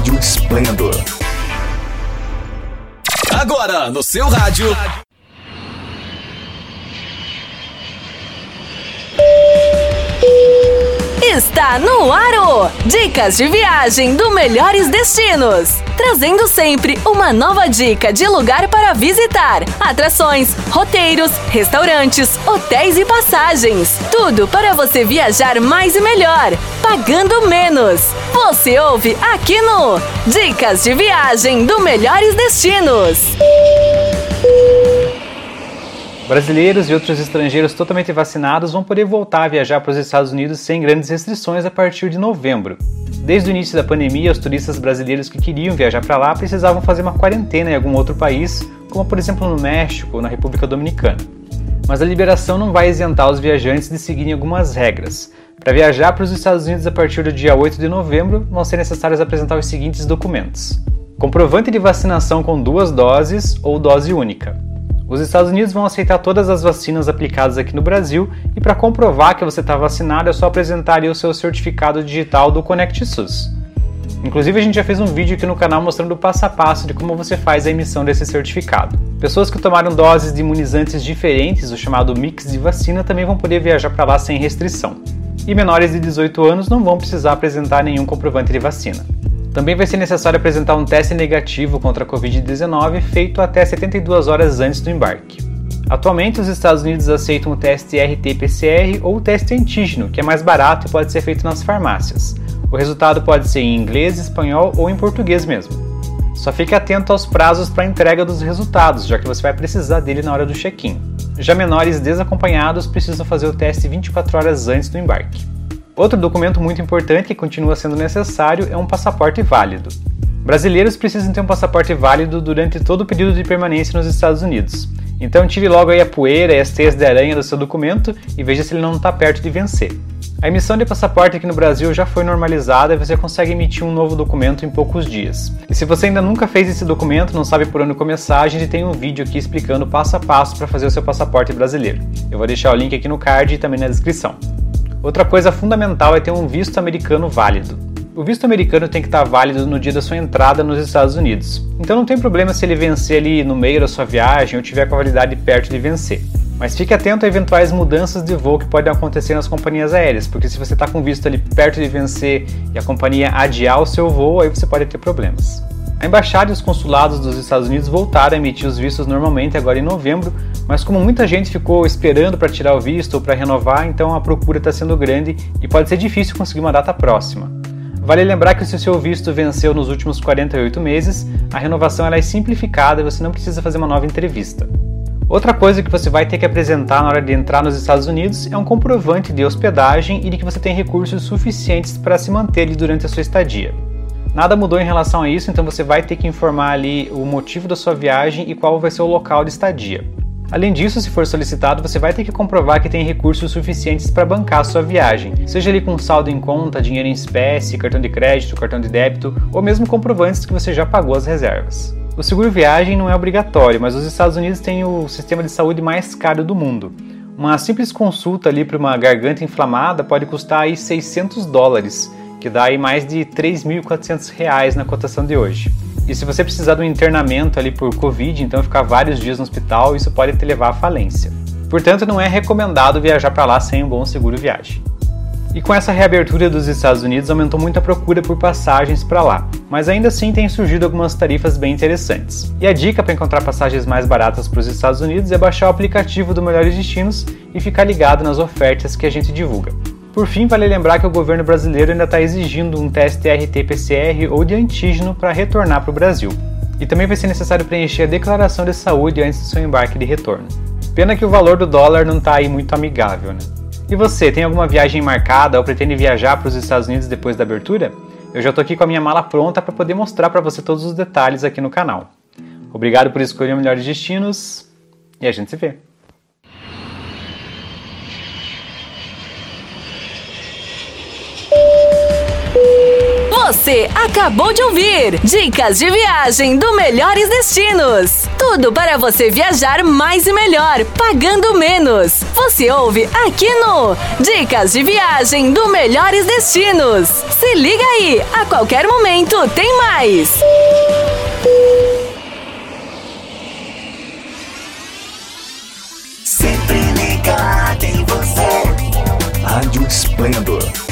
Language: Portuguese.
Rádio Esplendor. Agora, no seu rádio. Está no Aro! Dicas de viagem do Melhores Destinos. Trazendo sempre uma nova dica de lugar para visitar, atrações, roteiros, restaurantes, hotéis e passagens. Tudo para você viajar mais e melhor, pagando menos. Você ouve aqui no Dicas de viagem do Melhores Destinos. Brasileiros e outros estrangeiros totalmente vacinados vão poder voltar a viajar para os Estados Unidos sem grandes restrições a partir de novembro. Desde o início da pandemia, os turistas brasileiros que queriam viajar para lá precisavam fazer uma quarentena em algum outro país, como por exemplo no México ou na República Dominicana. Mas a liberação não vai isentar os viajantes de seguirem algumas regras. Para viajar para os Estados Unidos a partir do dia 8 de novembro, vão ser necessários apresentar os seguintes documentos: comprovante de vacinação com duas doses ou dose única os Estados Unidos vão aceitar todas as vacinas aplicadas aqui no Brasil e para comprovar que você está vacinado é só apresentar o seu certificado digital do Connect SUS. Inclusive a gente já fez um vídeo aqui no canal mostrando o passo a passo de como você faz a emissão desse certificado. Pessoas que tomaram doses de imunizantes diferentes, o chamado mix de vacina, também vão poder viajar para lá sem restrição. E menores de 18 anos não vão precisar apresentar nenhum comprovante de vacina. Também vai ser necessário apresentar um teste negativo contra a Covid-19 feito até 72 horas antes do embarque. Atualmente, os Estados Unidos aceitam o teste RT-PCR ou o teste antígeno, que é mais barato e pode ser feito nas farmácias. O resultado pode ser em inglês, espanhol ou em português mesmo. Só fique atento aos prazos para entrega dos resultados, já que você vai precisar dele na hora do check-in. Já menores desacompanhados precisam fazer o teste 24 horas antes do embarque. Outro documento muito importante que continua sendo necessário é um passaporte válido. Brasileiros precisam ter um passaporte válido durante todo o período de permanência nos Estados Unidos. Então tire logo aí a poeira e as teias de aranha do seu documento e veja se ele não está perto de vencer. A emissão de passaporte aqui no Brasil já foi normalizada e você consegue emitir um novo documento em poucos dias. E se você ainda nunca fez esse documento, não sabe por onde começar, a gente tem um vídeo aqui explicando passo a passo para fazer o seu passaporte brasileiro. Eu vou deixar o link aqui no card e também na descrição. Outra coisa fundamental é ter um visto americano válido. O visto americano tem que estar válido no dia da sua entrada nos Estados Unidos. Então não tem problema se ele vencer ali no meio da sua viagem ou tiver com a validade perto de vencer. Mas fique atento a eventuais mudanças de voo que podem acontecer nas companhias aéreas, porque se você está com visto ali perto de vencer e a companhia adiar o seu voo, aí você pode ter problemas. A embaixada e os consulados dos Estados Unidos voltaram a emitir os vistos normalmente agora em novembro, mas como muita gente ficou esperando para tirar o visto ou para renovar, então a procura está sendo grande e pode ser difícil conseguir uma data próxima. Vale lembrar que se o seu visto venceu nos últimos 48 meses, a renovação é simplificada e você não precisa fazer uma nova entrevista. Outra coisa que você vai ter que apresentar na hora de entrar nos Estados Unidos é um comprovante de hospedagem e de que você tem recursos suficientes para se manter durante a sua estadia. Nada mudou em relação a isso, então você vai ter que informar ali o motivo da sua viagem e qual vai ser o local de estadia. Além disso, se for solicitado, você vai ter que comprovar que tem recursos suficientes para bancar a sua viagem, seja ali com saldo em conta, dinheiro em espécie, cartão de crédito, cartão de débito ou mesmo comprovantes que você já pagou as reservas. O seguro viagem não é obrigatório, mas os Estados Unidos têm o sistema de saúde mais caro do mundo. Uma simples consulta ali para uma garganta inflamada pode custar aí 600 dólares, que dá aí mais de 3.400 reais na cotação de hoje. E se você precisar de um internamento ali por Covid, então ficar vários dias no hospital, isso pode te levar à falência. Portanto, não é recomendado viajar para lá sem um bom seguro viagem. E com essa reabertura dos Estados Unidos, aumentou muito a procura por passagens para lá, mas ainda assim tem surgido algumas tarifas bem interessantes. E a dica para encontrar passagens mais baratas para os Estados Unidos é baixar o aplicativo do Melhores Destinos e ficar ligado nas ofertas que a gente divulga. Por fim, vale lembrar que o governo brasileiro ainda está exigindo um teste RT-PCR ou de antígeno para retornar para o Brasil. E também vai ser necessário preencher a declaração de saúde antes do seu embarque de retorno. Pena que o valor do dólar não está aí muito amigável, né? E você, tem alguma viagem marcada ou pretende viajar para os Estados Unidos depois da abertura? Eu já estou aqui com a minha mala pronta para poder mostrar para você todos os detalhes aqui no canal. Obrigado por escolher melhores destinos e a gente se vê. Você acabou de ouvir Dicas de Viagem do Melhores Destinos. Tudo para você viajar mais e melhor, pagando menos. Você ouve aqui no Dicas de Viagem do Melhores Destinos. Se liga aí, a qualquer momento tem mais. Sempre ligado em você. Rádio Esplendor